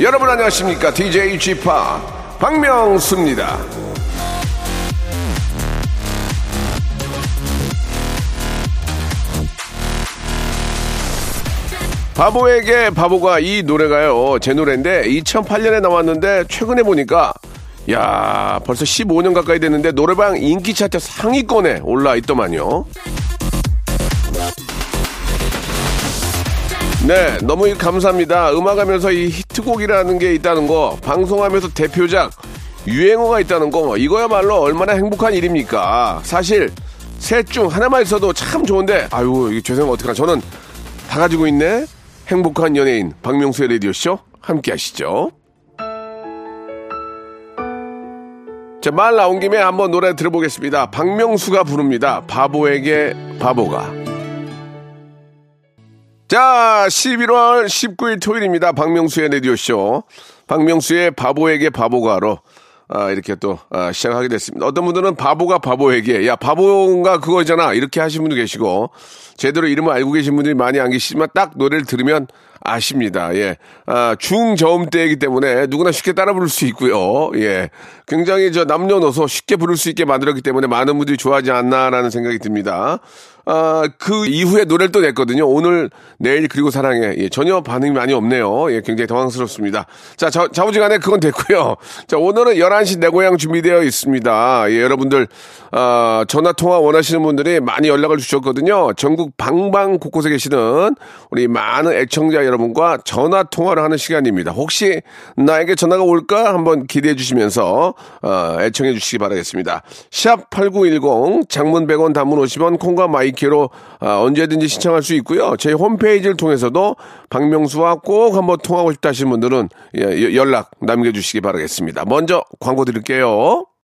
여러분 안녕하십니까? DJ g p 박명수입니다. 바보에게 바보가 이 노래가요. 제 노래인데 2008년에 나왔는데 최근에 보니까 야 벌써 15년 가까이 됐는데 노래방 인기 차트 상위권에 올라 있더만요 네, 너무 감사합니다. 음악하면서 이 히트곡이라는 게 있다는 거, 방송하면서 대표작, 유행어가 있다는 거, 이거야말로 얼마나 행복한 일입니까? 사실, 셋 중 하나만 있어도 참 좋은데, 아유, 이게 죄송하면 어떡하나. 저는 다 가지고 있네? 행복한 연예인, 박명수의 라디오쇼, 함께 하시죠. 자, 말 나온 김에 한번 노래 들어보겠습니다. 박명수가 부릅니다. 바보에게 바보가. 자, 11월 19일 토요일입니다. 박명수의 라디오쇼. 박명수의 바보에게 바보가로, 아, 이렇게 또, 아, 시작하게 됐습니다. 어떤 분들은 바보가 바보에게, 야, 바보가 그거잖아. 이렇게 하신 분도 계시고, 제대로 이름을 알고 계신 분들이 많이 안 계시지만 딱 노래를 들으면 아십니다. 예. 아, 중저음대이기 때문에 누구나 쉽게 따라 부를 수 있고요. 예. 굉장히 저 남녀노소 쉽게 부를 수 있게 만들었기 때문에 많은 분들이 좋아하지 않나라는 생각이 듭니다. 아, 그 이후에 노래를 또 냈거든요. 오늘, 내일, 그리고 사랑해. 예, 전혀 반응이 많이 없네요. 예, 굉장히 당황스럽습니다. 자, 자 자우지간에 그건 됐고요. 자, 오늘은 11시 내 고향 준비되어 있습니다. 예, 여러분들, 아, 전화통화 원하시는 분들이 많이 연락을 주셨거든요. 전국 방방 곳곳에 계시는 우리 많은 애청자 여러분 과 전화 통화를 하는 시간입니다. 혹시 나에게 전화가 올까? 한번 기대해 주시면서, 어, 애청해 주시기 바라겠습니다. 샵 8910, 장문 100원, 단문 50원, 콩과 My K로 아, 언제든지 신청할 수 있고요. 저희 홈페이지를 통해서도 박명수와 꼭 한번 통하고 싶다 하시는 분들은 예, 연락 남겨 주시기 바라겠습니다. 먼저 광고 드릴게요.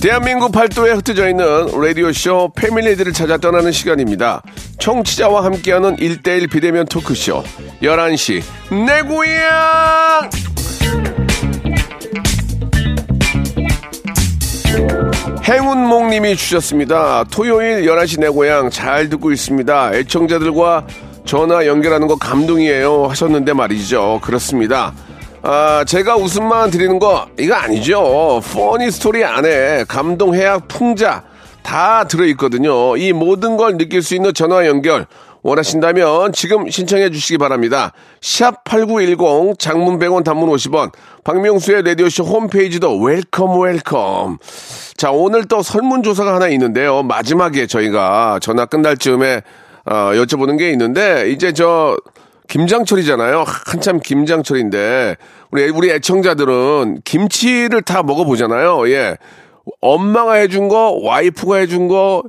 대한민국 팔도에 흩어져 있는 라디오쇼 패밀리들을 찾아 떠나는 시간입니다. 청취자와 함께하는 1대1 비대면 토크쇼 11시 내 고향 행운몽님이 주셨습니다. 토요일 11시 내 고향 잘 듣고 있습니다. 애청자들과 전화 연결하는 거 감동이에요 하셨는데 말이죠. 그렇습니다. 아, 제가 웃음만 드리는 거 이거 아니죠. funny story 안에 감동, 해학, 풍자 다 들어있거든요. 이 모든 걸 느낄 수 있는 전화 연결 원하신다면 지금 신청해 주시기 바랍니다. 샵 8910 장문 100원 단문 50원 박명수의 라디오쇼 홈페이지도 welcome welcome 자 오늘 또 설문조사가 하나 있는데요. 마지막에 저희가 전화 끝날 즈음에 어, 여쭤보는 게 있는데 이제 저 김장철이잖아요. 한참 김장철인데 우리 우리 애청자들은 김치를 다 먹어보잖아요. 예, 엄마가 해준 거, 와이프가 해준 거,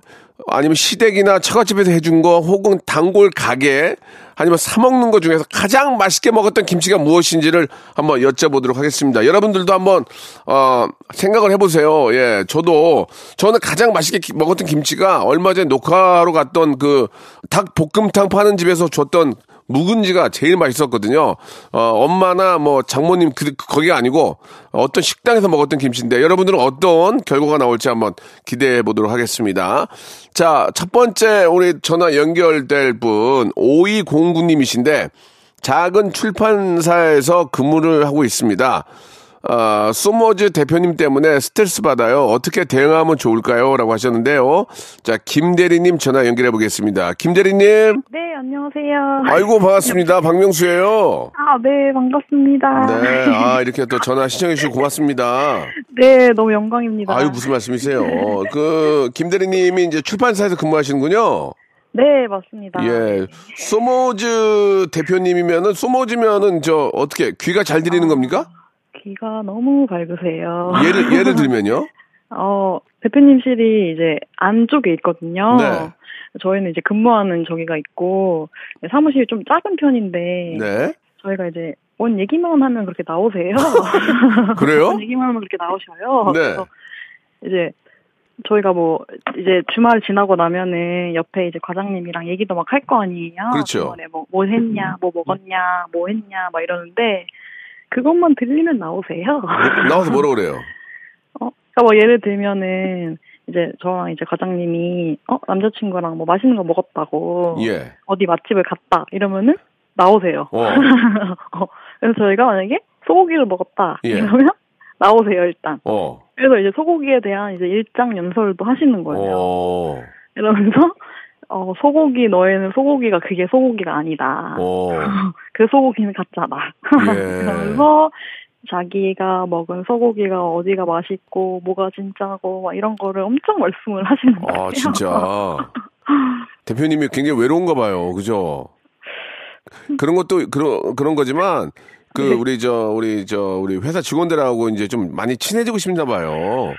아니면 시댁이나 처갓집에서 해준 거, 혹은 단골 가게, 아니면 사 먹는 것 중에서 가장 맛있게 먹었던 김치가 무엇인지를 한번 여쭤보도록 하겠습니다. 여러분들도 한번 어, 생각을 해보세요. 예, 저도 저는 가장 맛있게 기- 먹었던 김치가 얼마 전에 녹화로 갔던 그 닭 볶음탕 파는 집에서 줬던 묵은지가 제일 맛있었거든요. 어, 엄마나 뭐 장모님 그, 거기가 아니고 어떤 식당에서 먹었던 김치인데 여러분들은 어떤 결과가 나올지 한번 기대해 보도록 하겠습니다. 자, 첫 번째 우리 전화 연결될 분 5209님이신데 작은 출판사에서 근무를 하고 있습니다. 아, 소머즈 대표님 때문에 스트레스 받아요. 어떻게 대응하면 좋을까요? 라고 하셨는데요. 자, 김대리님 전화 연결해 보겠습니다. 김대리님. 네, 안녕하세요. 아이고, 반갑습니다. 박명수예요 아, 네, 반갑습니다. 네, 아, 이렇게 또 전화 신청해 주셔서 고맙습니다. 네, 너무 영광입니다. 아유, 무슨 말씀이세요? 그, 김대리님이 이제 출판사에서 근무하시는군요. 네, 맞습니다. 예. 소모즈 대표님이면은 소모즈면은 저 어떻게 귀가 잘 들리는 겁니까? 귀가 너무 밝으세요. 예를 예를 들면요. 어, 대표님실이 이제 안쪽에 있거든요. 네. 저희는 이제 근무하는 저기가 있고, 사무실이 좀 작은 편인데, 네. 저희가 이제 뭔 얘기만 하면 그렇게 나오세요. 그래요? 뭔 얘기만 하면 그렇게 나오셔요. 네. 그래서 이제 저희가 뭐 이제 주말 지나고 나면은 옆에 이제 과장님이랑 얘기도 막 할 거 아니에요. 그렇죠. 주말에 뭐, 뭐 했냐, 뭐 먹었냐, 뭐 했냐, 막 이러는데 그것만 들리면 나오세요. 나와서 뭐라 그래요? 어, 그러니까 뭐 예를 들면은 이제 저랑 이제 과장님이 어 남자친구랑 뭐 맛있는 거 먹었다고 예. 어디 맛집을 갔다 이러면은 나오세요. 어. 어, 그래서 저희가 만약에 소고기를 먹었다 예. 이러면 나오세요 일단. 어. 그래서 이제 소고기에 대한 이제 일장 연설도 하시는 거예요. 어. 이러면서 어 소고기 너에는 소고기가 그게 소고기가 아니다. 어. 그 소고기는 가짜다. 예. 그러면서 자기가 먹은 소고기가 어디가 맛있고 뭐가 진짜고 막 이런 거를 엄청 말씀을 하시는 거예요. 아, 진짜. 대표님이 굉장히 외로운가 봐요. 그죠? 그런 것도 그런 그런 거지만 그 네. 우리 저 우리 저 우리 회사 직원들하고 이제 좀 많이 친해지고 싶나 봐요.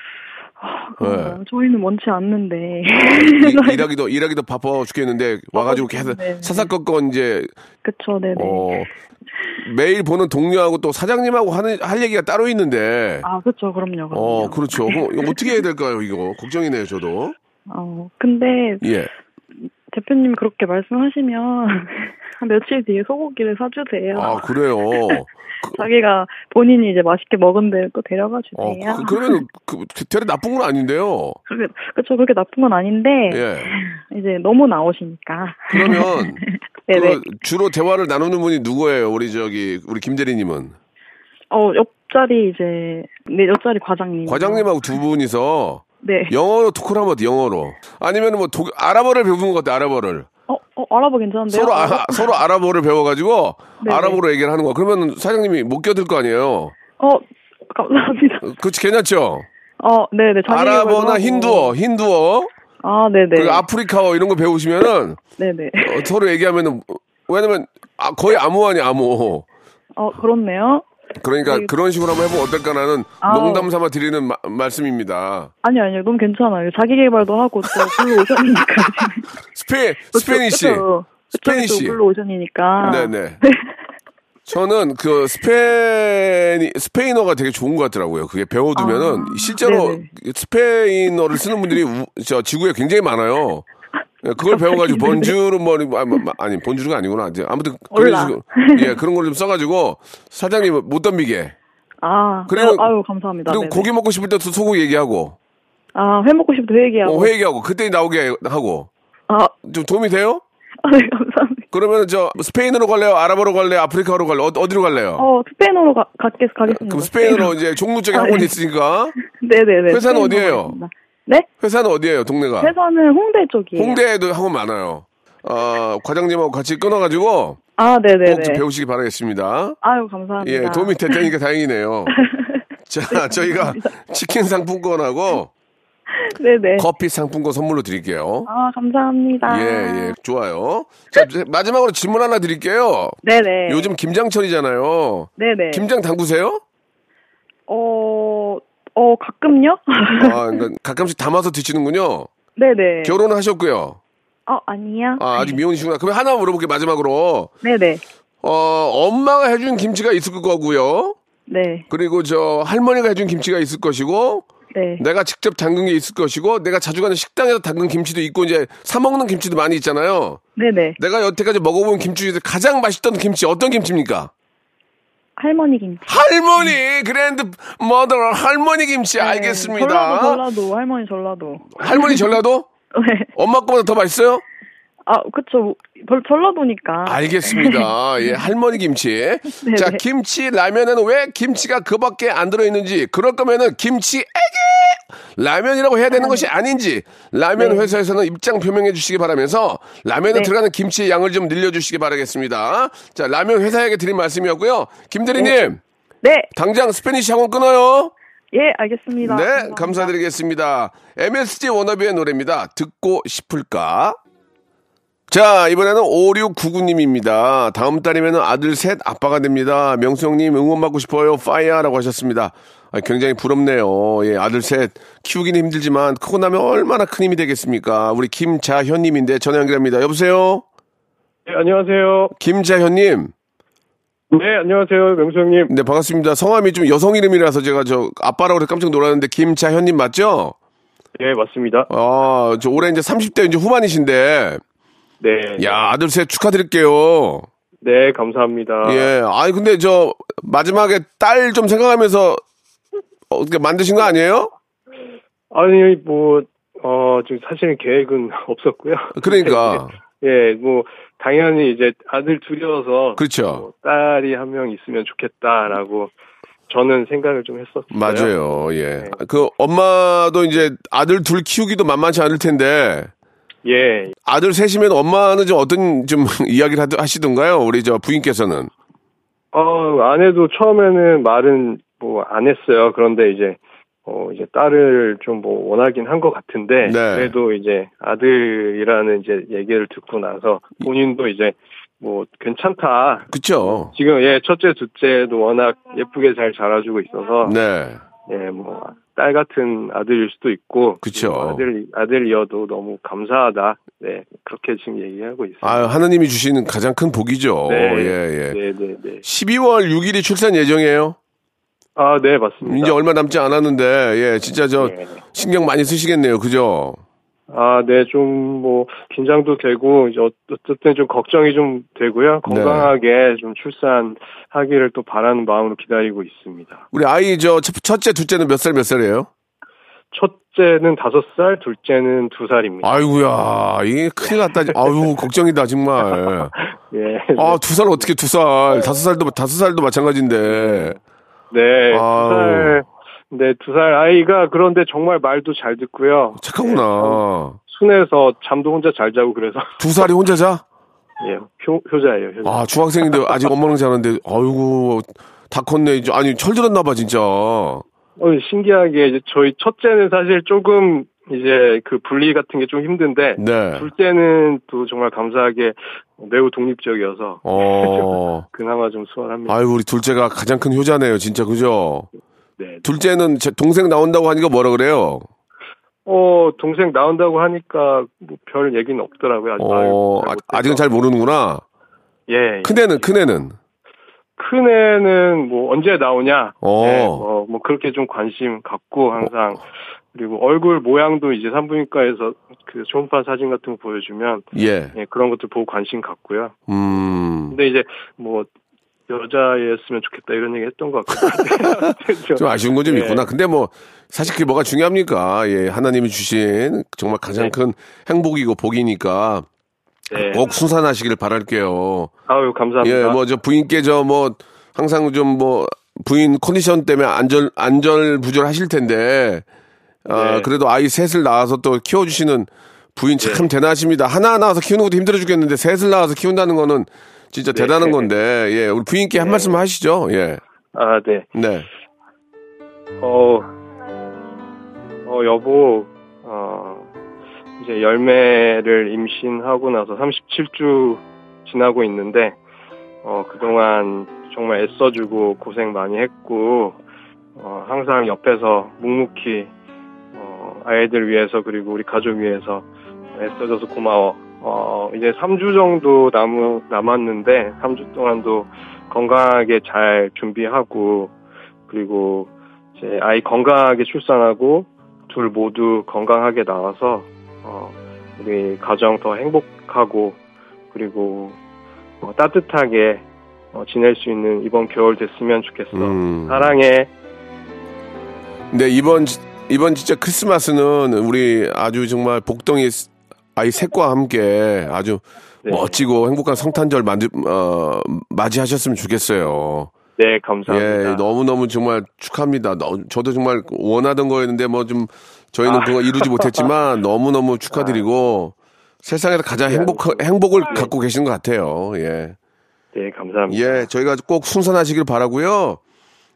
어, 저희는 원치 않는데. 일- 일하기도 일하기도 바빠 죽겠는데 와가지고 계속 네. 사사건건 이제 그쵸, 네네. 어 매일 보는 동료하고 또 사장님하고 하는 할 얘기가 따로 있는데 아, 그쵸, 그럼요. 그럼요. 어 그렇죠. 그럼 어떻게 해야 될까요? 이거 걱정이네요, 저도. 어, 근데 예. 대표님이 그렇게 말씀하시면 한 며칠 뒤에 소고기를 사주세요. 아 그래요. 자기가 본인이 이제 맛있게 먹은 데를 또 데려가 어 주세요. 그, 그러면 그 되레 나쁜 건 아닌데요. 그게, 그쵸, 그렇게 나쁜 건 아닌데, 예. 이제 너무 나오시니까. 그러면 네네. 그 주로 대화를 나누는 분이 누구예요? 우리 저기 우리 김 대리님은 어, 옆자리 이제, 네, 옆자리 과장님. 과장님하고 두 분이서 네. 영어로 토크를 하면 어때? 영어로 아니면 뭐 독, 아랍어를 배우는 것 같아? 아랍어를 어, 어, 알아보 괜찮은데요? 서로 아, 서로 아랍어를 배워가지고 네네. 아랍어로 얘기를 하는 거야. 그러면 사장님이 못 껴들 거 아니에요. 어, 감사합니다. 그렇지 괜찮죠? 어, 네네. 개발도 아랍어나. 힌두어, 힌두어, 아, 네네. 그리고 아프리카어 이런 거 배우시면은 네네. 어, 서로 얘기하면은 왜냐면 아, 거의 암호 아니 암호. 어, 그렇네요. 그러니까 네. 그런 식으로 한번 해보면 어떨까라는 아우. 농담 삼아 드리는 마- 말씀입니다. 아니요, 아니요. 너무 괜찮아요. 자기 개발도 하고 또 블루 오션이니까. 스페 Spanish. Spanish. Spanish. 블루 오션이니까. 네네. 저는 그 스페인 스페인어가 되게 좋은 것 같더라고요. 그게 배워두면은 아, 실제로 네네. 스페인어를 쓰는 분들이 우- 저 지구에 굉장히 많아요. 예, 그걸 배워가지고 본주르 뭐 아, 뭐, 뭐, 아니 본주르가 아니구나. 이제 아무튼 그런. 식으로 예 그런 걸 좀 써가지고 사장님 못 덤비게. 아, 그리고- 네, 아유, 감사합니다. 그리고 네네. 고기 먹고 싶을 때또 소고 얘기하고 아, 회 먹고 싶을 때 회기하고. 어, 회 얘기하고 그때 나오게 하고 아, 좀 도움이 돼요? 아, 네, 감사합니다. 그러면 저 스페인어로 갈래요? 아랍어로 갈래요? 아프리카어로 갈래요? 어, 디로 갈래요? 어, 스페인어로 가, 가겠, 가겠습니다. 그럼 스페인어로 이제 종로 쪽에 아, 학원이 네. 있으니까 네네네. 회사는 어디예요? 가겠습니다. 네? 회사는 어디예요? 동네가? 회사는 홍대 쪽이에요. 홍대에도 학원 많아요. 어, 과장님하고 같이 끊어가지고 아, 네네네. 꼭좀 배우시기 바라겠습니다. 아유, 감사합니다. 예, 도움이 됐다니까 다행이네요. 자, 저희가 치킨 상품권하고 네네. 커피 상품권 선물로 드릴게요. 아, 감사합니다. 예, 예, 좋아요. 자, 마지막으로 질문 하나 드릴게요. 네네. 요즘 김장철이잖아요. 네네. 김장 담그세요? 어, 어, 가끔요? 아, 그러니까 가끔씩 담아서 드시는군요. 네네. 결혼은 하셨고요. 어, 아니요. 아, 아직 미혼이시구나. 그럼 하나 물어볼게요, 마지막으로. 네네. 어, 엄마가 해준 김치가 있을 거고요. 네. 그리고 저 할머니가 해준 김치가 있을 것이고, 네. 내가 직접 담근 게 있을 것이고, 내가 자주 가는 식당에서 담근 김치도 있고, 이제 사 먹는 김치도 많이 있잖아요. 네네. 내가 여태까지 먹어본 김치 중에서 가장 맛있던 김치 어떤 김치입니까? 할머니 김치. 할머니 그랜드 머더 할머니 김치 네, 알겠습니다. 전라도, 전라도. 할머니 전라도. 할머니 전라도? 네. 엄마 거보다 더 맛있어요? 아, 그쵸. 별- 전라도니까. 알겠습니다. 예, 할머니 김치. 자, 김치 라면에는 왜 김치가 그 밖에 안 들어있는지, 그럴 거면은 김치 에게 라면이라고 해야 되는 것이 아닌지, 라면 네. 회사에서는 입장 표명해 주시기 바라면서, 라면에 네. 들어가는 김치의 양을 좀 늘려 주시기 바라겠습니다. 자, 라면 회사에게 드린 말씀이었고요. 김대리님, 네. 당장 Spanish 학원 끊어요. 예, 알겠습니다. 네, 감사합니다. 감사드리겠습니다. MSG 워너비의 노래입니다. 듣고 싶을까? 자, 이번에는 5699님입니다. 다음 달이면 아들 셋 아빠가 됩니다. 명수 형님 응원받고 싶어요. fire라고 하셨습니다. 아, 굉장히 부럽네요. 예, 아들 셋 키우기는 힘들지만 크고 나면 얼마나 큰 힘이 되겠습니까? 우리 김자현님인데 전화 연결합니다. 여보세요? 네, 안녕하세요. 김자현님. 네, 안녕하세요. 명수 형님. 네, 반갑습니다. 성함이 좀 여성 이름이라서 제가 저 아빠라고 그래서 깜짝 놀랐는데 김자현님 맞죠? 네, 맞습니다. 아, 저 올해 이제 30대 이제 후반이신데. 네. 야, 아들 셋 축하드릴게요. 네, 감사합니다. 예. 아니, 근데 저, 마지막에 딸 좀 생각하면서, 어떻게 만드신 거 아니에요? 아니, 뭐, 어, 지금 사실은 계획은 없었고요. 그러니까. 예, 뭐, 당연히 이제 아들 둘이어서. 그렇죠. 뭐 딸이 한 명 있으면 좋겠다라고 저는 생각을 좀 했었어요. 맞아요. 예. 네. 그 엄마도 이제 아들 둘 키우기도 만만치 않을 텐데, 예. 아들 셋이면 엄마는 좀 어떤 좀 이야기를 하시던가요? 우리 저 부인께서는. 어, 아내도 처음에는 말은 뭐 안 했어요. 그런데 이제, 어, 이제 딸을 좀 뭐 원하긴 한 것 같은데, 네. 그래도 이제 아들이라는 이제 얘기를 듣고 나서 본인도 이제 뭐 괜찮다. 그쵸? 지금 예, 첫째, 둘째도 워낙 예쁘게 잘 자라주고 있어서, 네. 예, 뭐, 딸 같은 아들일 수도 있고, 그쵸. 뭐 아들, 아들이어도 너무 감사하다. 네, 그렇게 지금 얘기하고 있습니다. 아 하나님이 주시는 가장 큰 복이죠. 네. 예, 예. 네, 네, 네. 12월 6일이 출산 예정이에요? 아, 네, 맞습니다. 이제 얼마 남지 않았는데, 예, 진짜 저, 네. 신경 많이 쓰시겠네요. 그죠? 아, 네, 좀 뭐 긴장도 되고 이제 어- 어쨌든 좀 걱정이 좀 되고요. 네. 건강하게 좀 출산하기를 또 바라는 마음으로 기다리고 있습니다. 우리 아이 저 첫- 첫째, 둘째는 몇 살 몇 살이에요? 첫째는 다섯 살, 둘째는 두 살입니다. 아이고야, 이게 큰일 났다. 아유, 걱정이다, 정말. 예. 아, 두 살 어떻게 두 살? 다섯 살도, 다섯 살도 마찬가지인데. 네, 두 아우. 살. 네, 두 살 아이가 그런데 정말 말도 잘 듣고요. 착하구나. 순해서 잠도 혼자 잘 자고 그래서 두 살이 혼자 자? 예, 효, 효자예요. 효자. 아, 중학생인데 아직 엄마랑 자는데, 아이고, 다 컸네. 이제. 아니, 철들었나봐, 진짜. 어, 신기하게 이제 저희 첫째는 사실 조금 이제 그 분리 같은 게 좀 힘든데 네. 둘째는 또 정말 감사하게 매우 독립적이어서 어. 그나마 좀 수월합니다. 아유, 우리 둘째가 가장 큰 효자네요, 진짜, 그죠? 네. 둘째는 제 동생 나온다고 하니까 뭐라 그래요? 어 동생 나온다고 하니까 뭐 별 얘기는 없더라고요. 아직 어, 잘 아. 아직은 잘 모르는구나. 예. 예. 큰애는, 큰애는. 큰 애는 뭐 언제 나오냐. 어. 네, 뭐, 뭐 그렇게 좀 관심 갖고 항상 그리고 얼굴 모양도 이제 산부인과에서 그 초음파 사진 같은 거 보여주면 예. 예, 그런 것도 보고 관심 갖고요. 음. 근데 이제 뭐 여자였으면 좋겠다 이런 얘기 했던 것 같거든요. 좀 아쉬운 건좀 예. 있구나. 근데 뭐, 사실 그게 뭐가 중요합니까? 예, 하나님이 주신 정말 가장 네. 큰 행복이고 복이니까 네. 꼭 순산하시기를 바랄게요. 아유 감사합니다. 예, 뭐 저 부인께 저 뭐 항상 좀 뭐 부인 컨디션 때문에 안절 안절부절 하실 텐데 아, 네. 그래도 아이 셋을 낳아서 또 키워주시는 부인 참 네. 대단하십니다. 하나 낳아서 키우는 것도 힘들어 죽겠는데 셋을 낳아서 키운다는 거는 진짜 네. 대단한 건데 예, 우리 부인께 한 네. 말씀 하시죠. 예, 아 네. 네, 어, 어 여보, 어 이제 열매를 임신하고 나서 37주 지나고 있는데 어 그동안 정말 애써주고 고생 많이 했고 어 항상 옆에서 묵묵히 어 아이들 위해서 그리고 우리 가족 위해서 애써줘서 고마워. 어 이제 3주 정도 남 남았는데 3주 동안도 건강하게 잘 준비하고 그리고 이제 아이 건강하게 출산하고 둘 모두 건강하게 나와서 어, 우리 가정 더 행복하고 그리고 어, 따뜻하게 어, 지낼 수 있는 이번 겨울 됐으면 좋겠어. 음. 사랑해. 네 이번 지- 이번 진짜 크리스마스는 우리 아주 정말 복덩이 아이 셋과 함께 아주 네. 멋지고 행복한 성탄절 만들, 어, 맞이하셨으면 좋겠어요. 네, 감사합니다. 예, 너무너무 정말 축하합니다. 너- 저도 정말 원하던 거였는데 뭐 좀 저희는 아. 그거 이루지 못했지만 너무너무 축하드리고 세상에서 가장 행복, 행복을 갖고 계신 것 같아요. 예. 네, 감사합니다. 예, 저희가 꼭 순산하시길 바라고요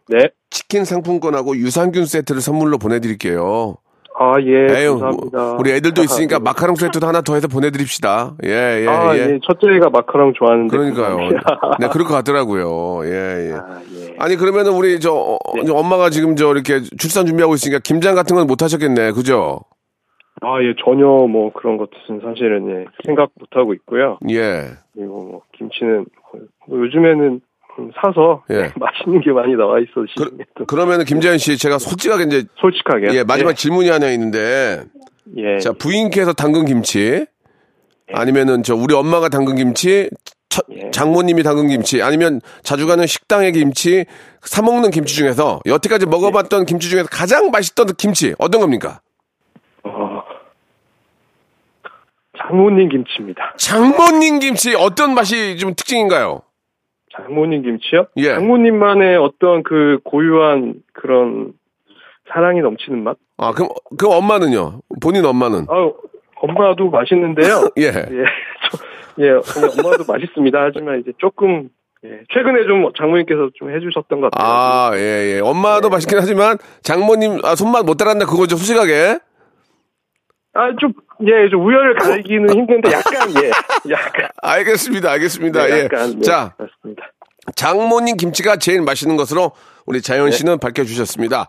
네. 치킨 상품권하고 유산균 세트를 선물로 보내드릴게요. 아, 예. 에휴, 감사합니다. 우리 애들도 있으니까 마카롱 세트도 하나 더 해서 보내드립시다. 예, 예, 아, 예. 예. 첫째가 마카롱 좋아하는데. 그러니까요. 감사합니다. 네, 그럴 것 같더라고요. 예, 예. 아, 예. 아니, 그러면은 우리 저, 어, 네. 저 엄마가 지금 저 이렇게 출산 준비하고 있으니까 김장 같은 건 못 하셨겠네. 그죠? 아, 예. 전혀 뭐 그런 것은 사실은 예. 생각 못 하고 있고요. 예. 그리고 뭐 김치는 뭐 요즘에는 음, 사서 예. 맛있는 게 많이 나와 있어 또 그러면은 김재현 씨 제가 솔직하게 이제 솔직하게 예, 마지막 질문이 하나 있는데 예. 자, 부인께서 담근 김치 아니면은 저 우리 엄마가 담근 김치 처- 예. 장모님이 담근 김치 아니면 자주 가는 식당의 김치 사 먹는 김치 중에서 여태까지 먹어봤던 김치 중에서 가장 맛있던 김치 어떤 겁니까? 어, 장모님 김치입니다. 장모님 김치 어떤 맛이 좀 특징인가요? 장모님 김치요? 예. 장모님만의 어떤 그 고유한 그런 사랑이 넘치는 맛? 아 그럼 그 엄마는요? 본인 엄마는 아, 엄마도 맛있는데요. 예. 예, 저- 예, 엄마도 맛있습니다. 하지만 이제 조금 예, 최근에 좀 장모님께서 좀 해주셨던 것 같아요. 아, 예, 예. 엄마도 맛있긴 하지만 장모님 아, 손맛 못 따랐다 그거죠, 솔직하게. 아, 좀, 예, 좀 우열을 가리기는 힘든데 약간, 예, 약간. 알겠습니다, 알겠습니다. 네, 예. 약간, 네, 자, 맞습니다. 장모님 김치가 제일 맛있는 것으로 우리 자연 네. 씨는 밝혀주셨습니다.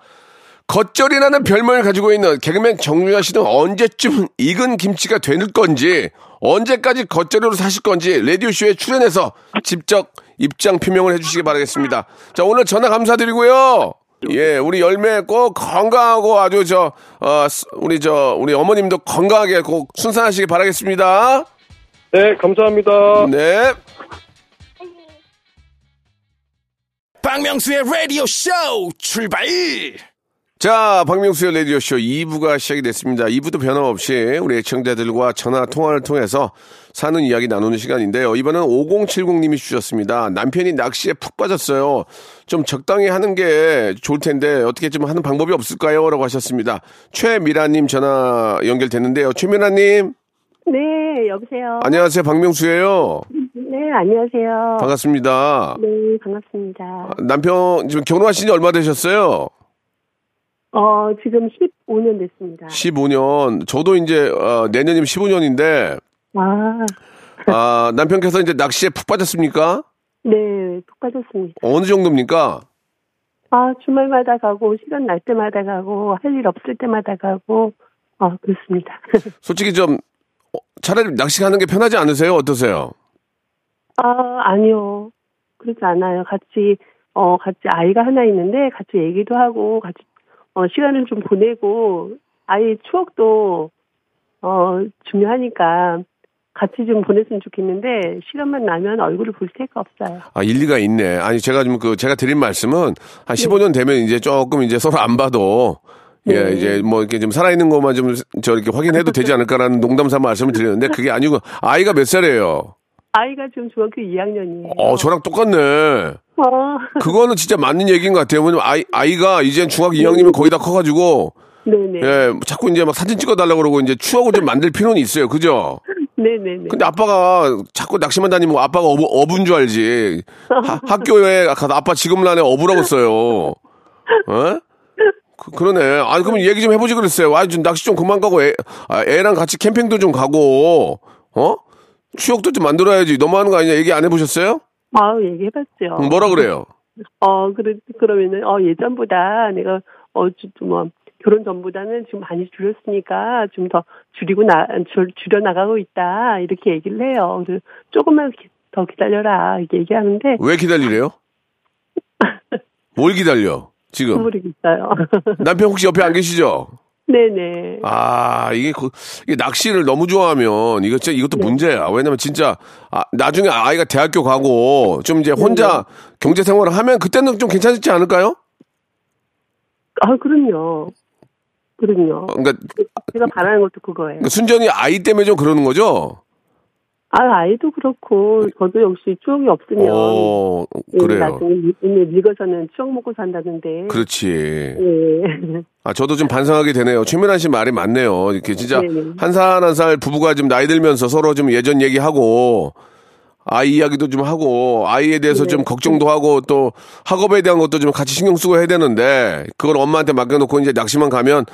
겉절이라는 별명을 가지고 있는 개그맨 정유아 씨는 언제쯤 익은 김치가 될 건지, 언제까지 겉절이로 사실 건지, 라디오쇼에 출연해서 직접 입장 표명을 해주시기 바라겠습니다. 자, 오늘 전화 감사드리고요. 예, 우리 열매 꼭 건강하고 아주 저, 어, 스- 우리 저, 우리 어머님도 건강하게 꼭 순산하시기 바라겠습니다. 네, 감사합니다. 네. 박명수의 라디오 쇼 출발! 자, 박명수의 라디오쇼 2부가 시작이 됐습니다. 2부도 변함없이 우리 애청자들과 전화 통화를 통해서 사는 이야기 나누는 시간인데요. 이번엔 5070님이 주셨습니다. 남편이 낚시에 푹 빠졌어요. 좀 적당히 하는 게 좋을 텐데 어떻게 좀 하는 방법이 없을까요? 라고 하셨습니다. 최미라님 전화 연결됐는데요. 최미라님, 네, 여보세요. 안녕하세요. 박명수예요. 네, 안녕하세요. 반갑습니다. 네, 반갑습니다. 남편 지금 결혼하신 지 얼마 되셨어요? 어, 지금 15년 됐습니다. 15년. 저도 이제 어, 내년이면 15년인데 아, 아, 남편께서 이제 낚시에 푹 빠졌습니까? 네, 푹 빠졌습니다. 어느 정도입니까? 아, 주말마다 가고, 시간 날 때마다 가고, 할 일 없을 때마다 가고, 아, 그렇습니다. 솔직히 좀 어, 차라리 낚시 가는 게 편하지 않으세요? 어떠세요? 아, 아니요. 그렇지 않아요. 같이, 어, 같이 아이가 하나 있는데, 같이 얘기도 하고, 같이, 어, 시간을 좀 보내고, 아이 추억도, 어, 중요하니까, 같이 좀 보냈으면 좋겠는데, 시간만 나면 얼굴을 볼 새가 없어요. 아, 일리가 있네. 아니, 제가 좀 그, 제가 드린 말씀은 한 15년 되면 이제 조금 이제 서로 안 봐도 예, 네. 이제 뭐 이렇게 좀 살아있는 것만 좀 저렇게 확인해도 되지 않을까라는 농담 삼아 말씀을 드리는데 그게 아니고 아이가 몇 살이에요? 아이가 지금 중학교 2학년이에요. 어, 저랑 똑같네. 어, 그거는 진짜 맞는 얘기인 것 같아요. 왜냐면 아이, 아이가 이제 중학교 2학년이면 거의 다 커가지고 네네. 예, 자꾸 이제 막 사진 찍어달라고 그러고 이제 추억을 좀 만들 필요는 있어요. 그죠? 네네네. 근데 아빠가 자꾸 낚시만 다니면 아빠가 어부, 어부인 줄 알지. 하- 학교에 가서 아빠 지금란에 어부라고 써요. 어? 그, 러네 아니, 그러면 얘기 좀 해보지 그랬어요. 아, 좀 낚시 좀 그만 가고 애, 아, 애랑 같이 캠핑도 좀 가고, 어? 추억도 좀 만들어야지. 너무하는 거 아니냐? 얘기 안 해보셨어요? 아, 얘기해봤죠. 음, 뭐라 그래요? 어, 그러, 그러면은, 어, 예전보다 내가, 어, 주, 뭐, 결혼 전보다는 지금 많이 줄였으니까 좀 더 줄이고 나, 줄, 줄여나가고 있다. 이렇게 얘기를 해요. 그래서 조금만 기- 더 기다려라. 이렇게 얘기하는데, 왜 기다리래요? 뭘 기다려? 지금. 모르겠어요. 남편 혹시 옆에 안 계시죠? 네네. 아, 이게, 그- 이게 낚시를 너무 좋아하면 이거 진짜 이것도 문제야. 왜냐면 진짜 아, 나중에 아이가 대학교 가고 좀 이제 혼자 경제 생활을 하면 그때는 좀 괜찮지 않을까요? 아, 그럼요. 그럼요. 그러니까 제가 바라는 것도 그거예요. 순전히 아이 때문에 좀 그러는 거죠? 아, 아이도 그렇고, 저도 역시 추억이 없으면. 어, 예, 그래요. 나중에 늙- 늙어서는 추억 먹고 산다는데. 그렇지. 예. 아, 저도 좀 반성하게 되네요. 최민환 씨 말이 맞네요. 이렇게 진짜 네네. 한살 한 살 부부가 좀 나이 들면서 서로 좀 예전 얘기하고 아이 이야기도 좀 하고 아이에 대해서 네. 좀 걱정도 하고 또 학업에 대한 것도 좀 같이 신경 쓰고 해야 되는데 그걸 엄마한테 맡겨놓고 이제 낚시만 가면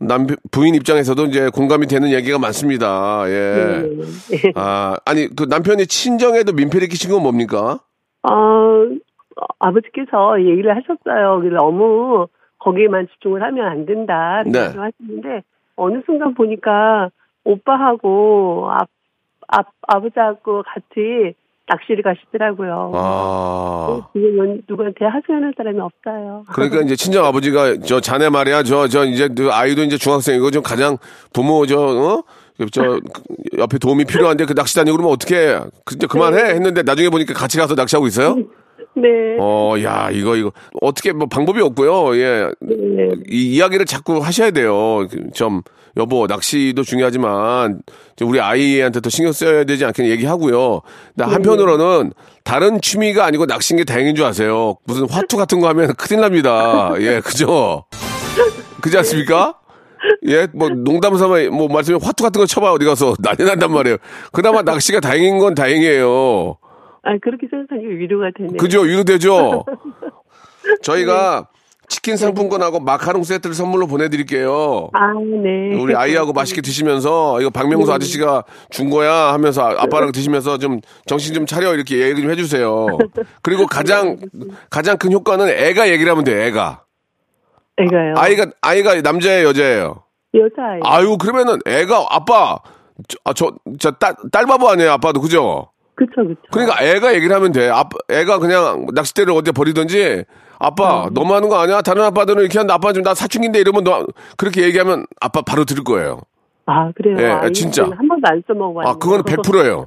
남 부인 입장에서도 이제 공감이 되는 얘기가 많습니다. 예. 네. 아, 아니 그 남편이 친정에도 민폐를 끼친 건 뭡니까? 어, 아버지께서 얘기를 하셨어요. 그래서 너무 거기에만 집중을 하면 안 된다. 네. 이렇게 하시는데 어느 순간 보니까 오빠하고 아, 아, 아버지하고 같이 낚시를 가시더라고요. 아. 지금은 누구한테 하소연할 사람이 없어요. 그러니까 이제 친정 아버지가 저 자네 말이야 저 저 이제 그 아이도 이제 중학생이고 좀 가장 부모 저 어? 저 옆에 도움이 필요한데 그 낚시 다니고 그러면 어떻게 그냥 그만해 했는데 나중에 보니까 같이 가서 낚시하고 있어요? 네. 어, 야, 이거, 이거. 어떻게, 뭐, 방법이 없고요. 예. 네. 이 이야기를 자꾸 하셔야 돼요. 그 좀, 여보, 낚시도 중요하지만, 좀 우리 아이한테 더 신경 써야 되지 않겠냐 얘기하고요. 근데 한편으로는, 다른 취미가 아니고 낚시인 게 다행인 줄 아세요. 무슨 화투 같은 거 하면 큰일 납니다. 예, 그죠? 그지 않습니까? 예, 뭐, 농담 삼아, 뭐, 말씀에 화투 같은 거 쳐봐, 어디 가서. 난리 난단 말이에요. 그나마 낚시가 다행인 건 다행이에요. 아, 그렇게 생각하니까 위로가 되네요. 그죠? 위로되죠? 저희가 치킨 상품권하고 마카롱 세트를 선물로 보내드릴게요. 아, 네. 우리 아이하고 맛있게 드시면서 이거 박명수 아저씨가 준 거야 하면서 아- 아빠랑 드시면서 좀 정신 좀 차려 이렇게 얘기 좀 해주세요. 그리고 가장 가장 큰 효과는 애가 얘기를 하면 돼요. 애가 애가요. 아이가 아이가 남자예요 여자예요. 여자아이. 아유 그러면은 애가 아빠 저저딸 딸바보 아니에요 아빠도 그죠? 그쵸, 그쵸. 그러니까 애가 얘기를 하면 돼. 아빠, 애가 그냥 낚싯대를 어디에 버리든지 아빠 너무 하는 거 아니야? 다른 아빠들은 이렇게 하는데 아빠 좀나 사춘기인데 이러면 너 그렇게 얘기하면 아빠 바로 들을 거예요. 아, 그래요? 예, 아, 진짜. 한 번도 안 써먹어봤는데. 아 그거는 100%예요.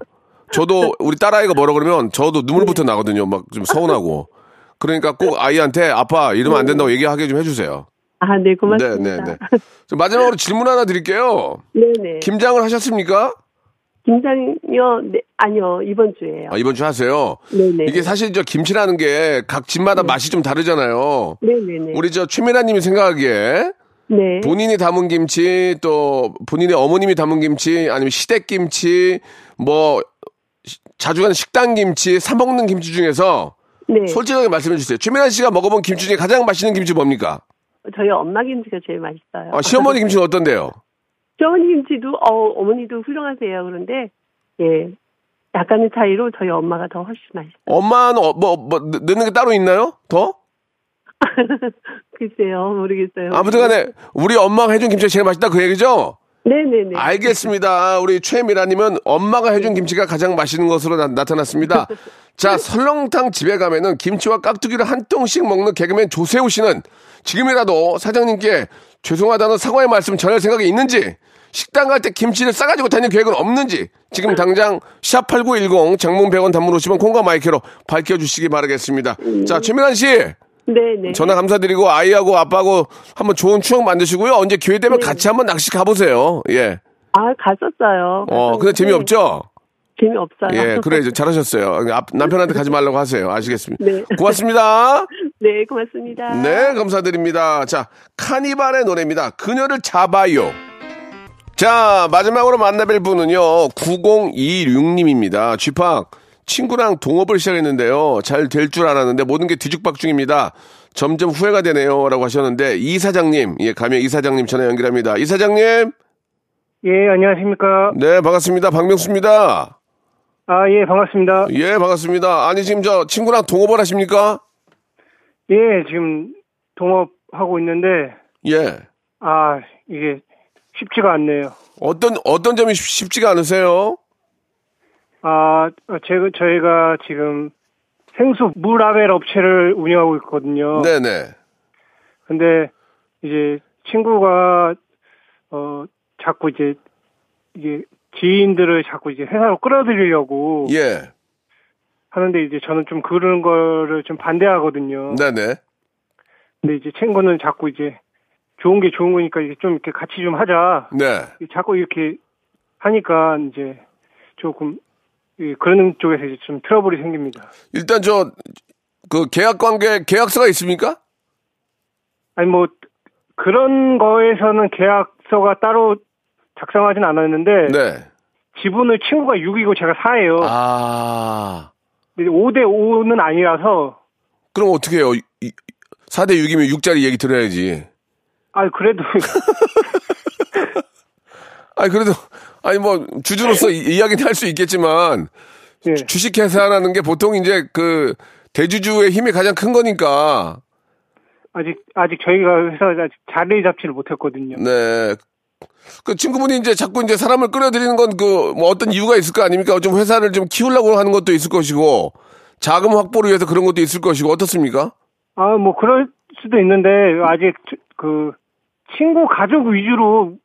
저도 우리 딸아이가 뭐라 그러면 저도 눈물부터 네. 나거든요. 막 좀 서운하고. 그러니까 꼭 아이한테 아빠 이러면 안 된다고 얘기하게 좀 해주세요. 아, 네, 고맙습니다. 네, 네, 네. 저 마지막으로 질문 하나 드릴게요. 네 네. 김장을 하셨습니까? 김장요, 네, 아니요, 이번 주에요. 아, 이번 주 하세요. 네네. 이게 사실 저 김치라는 게 각 집마다 맛이 좀 다르잖아요. 네네네. 우리 저 최미라님이 생각하기에 네. 본인이 담은 김치 또 본인의 어머님이 담은 김치 아니면 시댁 김치 뭐 시- 자주 가는 식당 김치 사 먹는 김치 중에서 네. 솔직하게 말씀해 주세요. 최미란 씨가 먹어본 김치 중에 가장 맛있는 김치 뭡니까? 저희 엄마 김치가 제일 맛있어요. 아, 시어머니 김치는 어떤데요? 김치도, 어, 어머니도 훌륭하세요. 그런데, 예. 약간의 차이로 저희 엄마가 더 훨씬 맛있어요. 엄마는 어, 뭐, 뭐 넣- 넣는 게 따로 있나요? 더? 글쎄요, 모르겠어요. 아무튼간에 우리 엄마가 해준 김치가 제일 맛있다 그 얘기죠? 네네네. 알겠습니다. 우리 최미라님은 엄마가 해준 김치가 가장 맛있는 것으로 나, 타났습니다 자, 설렁탕 집에 가면은 김치와 깍두기를 한 통씩 먹는 개그맨 조세호 씨는 지금이라도 사장님께 죄송하다는 사과의 말씀 전할 생각이 있는지, 식당 갈 때 김치를 싸가지고 다니는 계획은 없는지, 지금 당장 샵8910 장문 100원 단문 50원 콩과 마이크로 밝혀주시기 바라겠습니다. 자, 최미란 씨. 네네. 전화 감사드리고 아이하고 아빠하고 한번 좋은 추억 만드시고요. 언제 기회 되면 같이 한번 낚시 가보세요. 예. 아, 갔었어요. 어, 근데 재미없죠? 재미없어요. 예, 그래, 이제 잘하셨어요. 앞- 남편한테 가지 말라고 하세요. 아시겠습니다. 네. 고맙습니다. 네, 고맙습니다. 네, 감사드립니다. 자, 카니발의 노래입니다. 그녀를 잡아요. 자, 마지막으로 만나뵐 분은요, 9026님입니다. 쥐팍, 친구랑 동업을 시작했는데요. 잘 될 줄 알았는데 모든 게 뒤죽박죽입니다. 점점 후회가 되네요. 라고 하셨는데, 이 사장님, 예, 가면 이 사장님 전화 연결합니다. 이 사장님, 예, 안녕하십니까. 네, 반갑습니다. 박명수입니다. 아, 예, 반갑습니다. 예, 반갑습니다. 아니, 지금 저 친구랑 동업을 하십니까? 예, 지금 동업하고 있는데, 예. 아, 이게 쉽지가 않네요. 어떤, 어떤 점이 쉽- 쉽지가 않으세요? 아, 제가, 저희가 지금 생수 물라벨 업체를 운영하고 있거든요. 네네. 근데 이제 친구가, 어, 자꾸 이제, 이게 지인들을 자꾸 이제 회사로 끌어들이려고 예. 하는데 이제 저는 좀 그런 거를 좀 반대하거든요. 네네. 근데 이제 친구는 자꾸 이제 좋은 게 좋은 거니까 이제 좀 이렇게 같이 좀 하자. 네. 자꾸 이렇게 하니까 이제 조금 예, 그런 쪽에서 이제 좀 트러블이 생깁니다. 일단 저, 그 계약 관계, 계약서가 있습니까? 아니 뭐 그런 거에서는 계약서가 따로 작성하진 않았는데 네. 지분을 친구가 6이고 제가 4예요. 아. 5대 5는 아니라서 그럼 어떻게 해요? 4대 6이면 6짜리 얘기 들어야지. 아 그래도 아니 그래도 아니 뭐 주주로서 이- 이야기는 할 수 있겠지만 예. 주식 회사라는 게 보통 이제 그 대주주의 힘이 가장 큰 거니까 아직 아직 저희가 회사 아직 자리 잡지를 못했거든요. 네. 그 친구분이 이제 자꾸 이제 사람을 끌어들이는 건 그 뭐 어떤 이유가 있을 거 아닙니까? 좀 회사를 좀 키우려고 하는 것도 있을 것이고 자금 확보를 위해서 그런 것도 있을 것이고 어떻습니까? 아 뭐 그럴 수도 있는데 아직 저- 그 친구 가족 위주로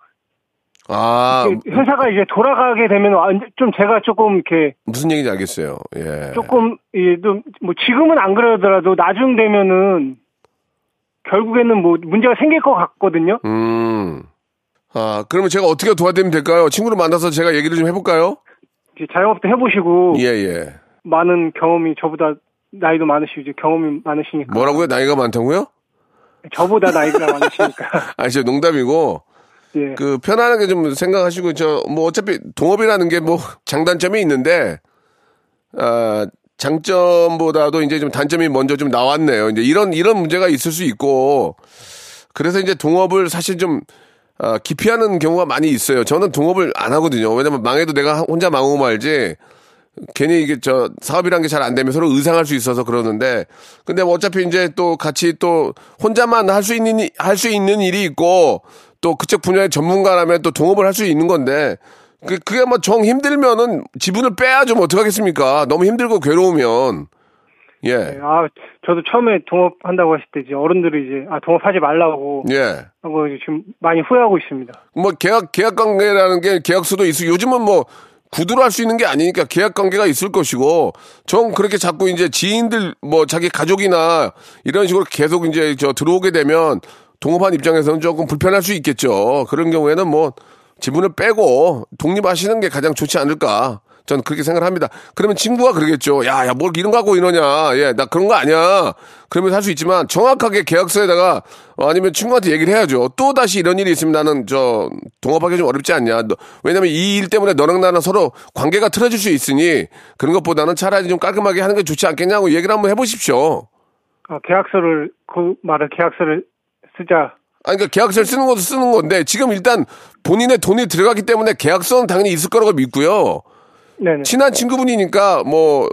아 회사가 이제 돌아가게 되면 완전- 좀 제가 조금 이렇게 무슨 얘기인지 알겠어요. 예. 조금 이좀뭐 지금은 안 그러더라도 나중 되면은 결국에는 뭐 문제가 생길 것 같거든요. 음. 아 그러면 제가 어떻게 도와드리면 될까요? 친구를 만나서 제가 얘기를 좀 해볼까요? 이제 자영업도 해보시고 예 예. 많은 경험이 저보다 나이도 많으시고 이제 경험이 많으시니까 뭐라고요? 나이가 많다고요? 저보다 나이가 많으시니까 아니 저 농담이고 예. 그 편안하게 좀 생각하시고 저 뭐 어차피 동업이라는 게 뭐 장단점이 있는데 아 장점보다도 이제 좀 단점이 먼저 좀 나왔네요. 이제 이런 이런 문제가 있을 수 있고 그래서 이제 동업을 사실 좀 아, 기피하는 경우가 많이 있어요. 저는 동업을 안 하거든요. 왜냐면 망해도 내가 혼자 망하고 말지 괜히 이게 저 사업이란 게 잘 안 되면 서로 의상할 수 있어서 그러는데 근데 뭐 어차피 이제 또 같이 또 혼자만 할 수 있는 할 수 있는 일이 있고 또 그쪽 분야의 전문가라면 또 동업을 할 수 있는 건데 그 그게 뭐 정 힘들면은 지분을 빼야죠. 뭐 어떡하겠습니까? 너무 힘들고 괴로우면. 예. 아 저도 처음에 동업한다고 하실 때 이제 어른들이 이제 아 동업하지 말라고. 예. 하고 지금 많이 후회하고 있습니다. 뭐 계약 계약 관계라는 게 계약서도 있고 요즘은 뭐 구두로 할 수 있는 게 아니니까 계약 관계가 있을 것이고 전 그렇게 자꾸 이제 지인들 뭐 자기 가족이나 이런 식으로 계속 이제 저 들어오게 되면 동업한 입장에서는 조금 불편할 수 있겠죠. 그런 경우에는 뭐 지분을 빼고 독립하시는 게 가장 좋지 않을까. 저는 그렇게 생각을 합니다. 그러면 친구가 그러겠죠. 야, 야, 뭘 이런 거 갖고 이러냐. 예, 나 그런 거 아니야. 그러면서 할 수 있지만 정확하게 계약서에다가 어, 아니면 친구한테 얘기를 해야죠. 또 다시 이런 일이 있으면 나는 저 동업하기 좀 어렵지 않냐. 너- 왜냐면 이 일 때문에 너랑 나랑 서로 관계가 틀어질 수 있으니 그런 것보다는 차라리 좀 깔끔하게 하는 게 좋지 않겠냐고 얘기를 한번 해보십시오. 아 계약서를 그 말을 계약서를 쓰자. 아니, 그러니까 계약서를 쓰는 것도 쓰는 건데 지금 일단 본인의 돈이 들어갔기 때문에 계약서는 당연히 있을 거라고 믿고요. 네네. 친한 친구분이니까 뭐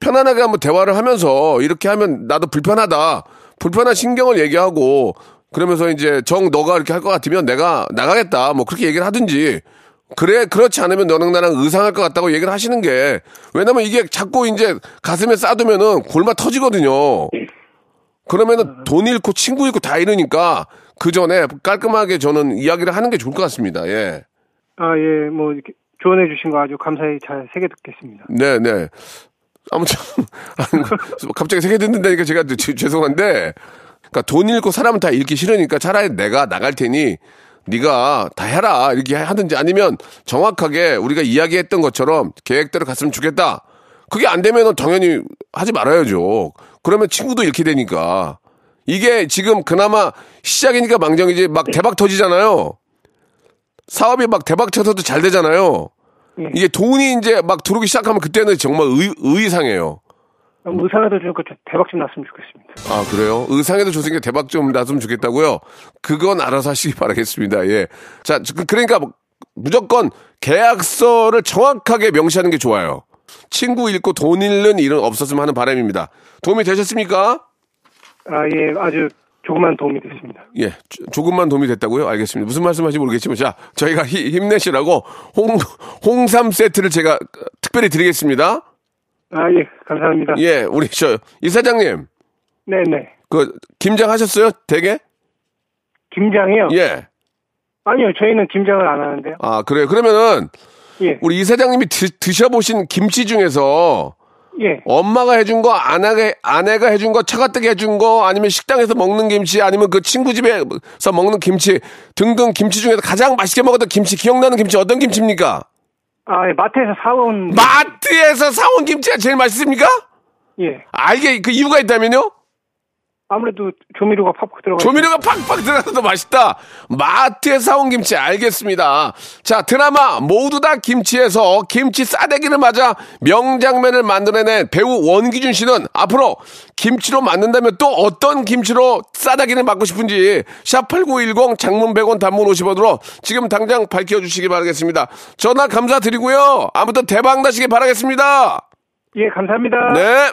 편안하게 한번 대화를 하면서 이렇게 하면 나도 불편하다. 불편한 신경을 얘기하고 그러면서 이제 정 너가 이렇게 할 것 같으면 내가 나가겠다. 뭐 그렇게 얘기를 하든지 그래 그렇지 않으면 너랑 나랑 의상할 것 같다고 얘기를 하시는 게 왜냐면 이게 자꾸 이제 가슴에 싸두면은 골마 터지거든요. 그러면은 돈 잃고 친구 잃고 다 잃으니까 그 전에 깔끔하게 저는 이야기를 하는 게 좋을 것 같습니다. 예. 아 예, 뭐 이렇게 조언해 주신 거 아주 감사히 잘 새겨 듣겠습니다. 네, 네. 아무튼 갑자기 세게 듣는다니까 제가 죄- 죄송한데, 그러니까 돈 잃고 사람은 다 잃기 싫으니까 차라리 내가 나갈 테니 네가 다 해라 이렇게 하든지 아니면 정확하게 우리가 이야기했던 것처럼 계획대로 갔으면 좋겠다. 그게 안 되면은 당연히 하지 말아야죠. 그러면 친구도 잃게 되니까 이게 지금 그나마 시작이니까 망정이지 막 대박 터지잖아요. 사업이 막 대박 쳐서도 잘 되잖아요. 이게 돈이 이제 막 들어오기 시작하면 그때는 정말 의, 의상해요. 의사라도 좀그 대박 좀 났으면 좋겠습니다. 아, 그래요? 의상에도 조생게 대박 좀 났으면 좋겠다고요? 그건 알아서 하시기 바라겠습니다. 예. 자, 그- 그러니까 무조건 계약서를 정확하게 명시하는 게 좋아요. 친구 잃고 돈 잃는 일은 없었으면 하는 바람입니다. 도움이 되셨습니까? 아 예, 아주 조그만 도움이 됐습니다. 예, 조- 조금만 도움이 됐다고요? 알겠습니다. 무슨 말씀하신지 모르겠지만, 자, 저희가 히- 힘내시라고 홍, 홍삼 세트를 제가 특별히 드리겠습니다. 아 예, 감사합니다. 예, 우리 저 이사장님, 네네. 그 김장 하셨어요? 대게? 김장이요? 예. 아니요, 저희는 김장을 안 하는데요. 아 그래요. 그러면은 예, 우리 이사장님이 드, 드셔보신 김치 중에서 예. 엄마가 해준 거, 아내가 아내가 해준 거, 처가댁 해준 거, 아니면 식당에서 먹는 김치, 아니면 그 친구 집에서 먹는 김치 등등 김치 중에서 가장 맛있게 먹었던 김치 기억나는 김치 어떤 김치입니까? 아, 예, 마트에서 사온. 마트에서 사온 김치가 제일 맛있습니까? 예. 알게 그 이유가 있다면요? 아무래도 조미료가 팍팍 들어가. 조미료가 팍팍 들어가서 더 맛있다. 마트에 사온 김치 알겠습니다. 자 드라마 모두 다 김치에서 김치 싸대기를 맞아 명장면을 만들어낸 배우 원기준 씨는 앞으로 김치로 만든다면 또 어떤 김치로 싸대기를 맞고 싶은지 샵8910 장문 100원 단문 50원으로 지금 당장 밝혀주시기 바라겠습니다. 전화 감사드리고요. 아무튼 대박 나시길 바라겠습니다. 예, 감사합니다. 네.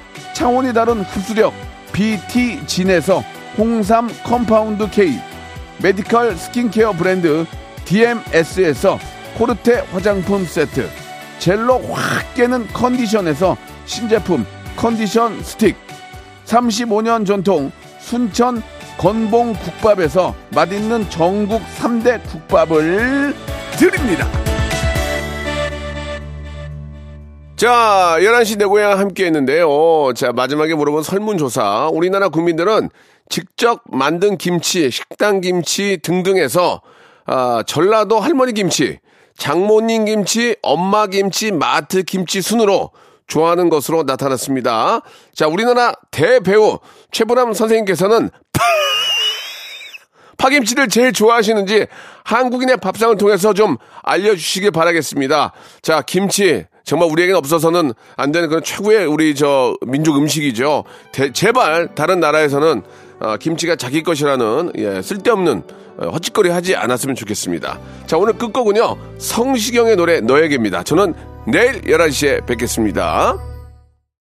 차원이 다른 흡수력 BT 진에서 홍삼 compound K medical 스킨케어 브랜드 DMS에서 코르테 화장품 세트 젤로 확 깨는 컨디션에서 신제품 컨디션 스틱 35년 전통 순천 건봉 국밥에서 맛있는 전국 3대 국밥을 드립니다. 자, 11시 내 고향 함께 했는데요. 자, 마지막에 물어본 설문조사. 우리나라 국민들은 직접 만든 김치, 식당 김치 등등에서, 아, 전라도 할머니 김치, 장모님 김치, 엄마 김치, 마트 김치 순으로 좋아하는 것으로 나타났습니다. 자, 우리나라 대배우 최보람 선생님께서는 파, 파김치를 제일 좋아하시는지 한국인의 밥상을 통해서 좀 알려주시길 바라겠습니다. 자, 김치. 정말 우리에게는 없어서는 안 되는 그런 최고의 우리 저 민족 음식이죠. 대- 제발 다른 나라에서는 어, 김치가 자기 것이라는 예, 쓸데없는 어, 헛짓거리 하지 않았으면 좋겠습니다. 자, 오늘 끝곡은요. 성시경의 노래 너에게입니다. 저는 내일 11시에 뵙겠습니다.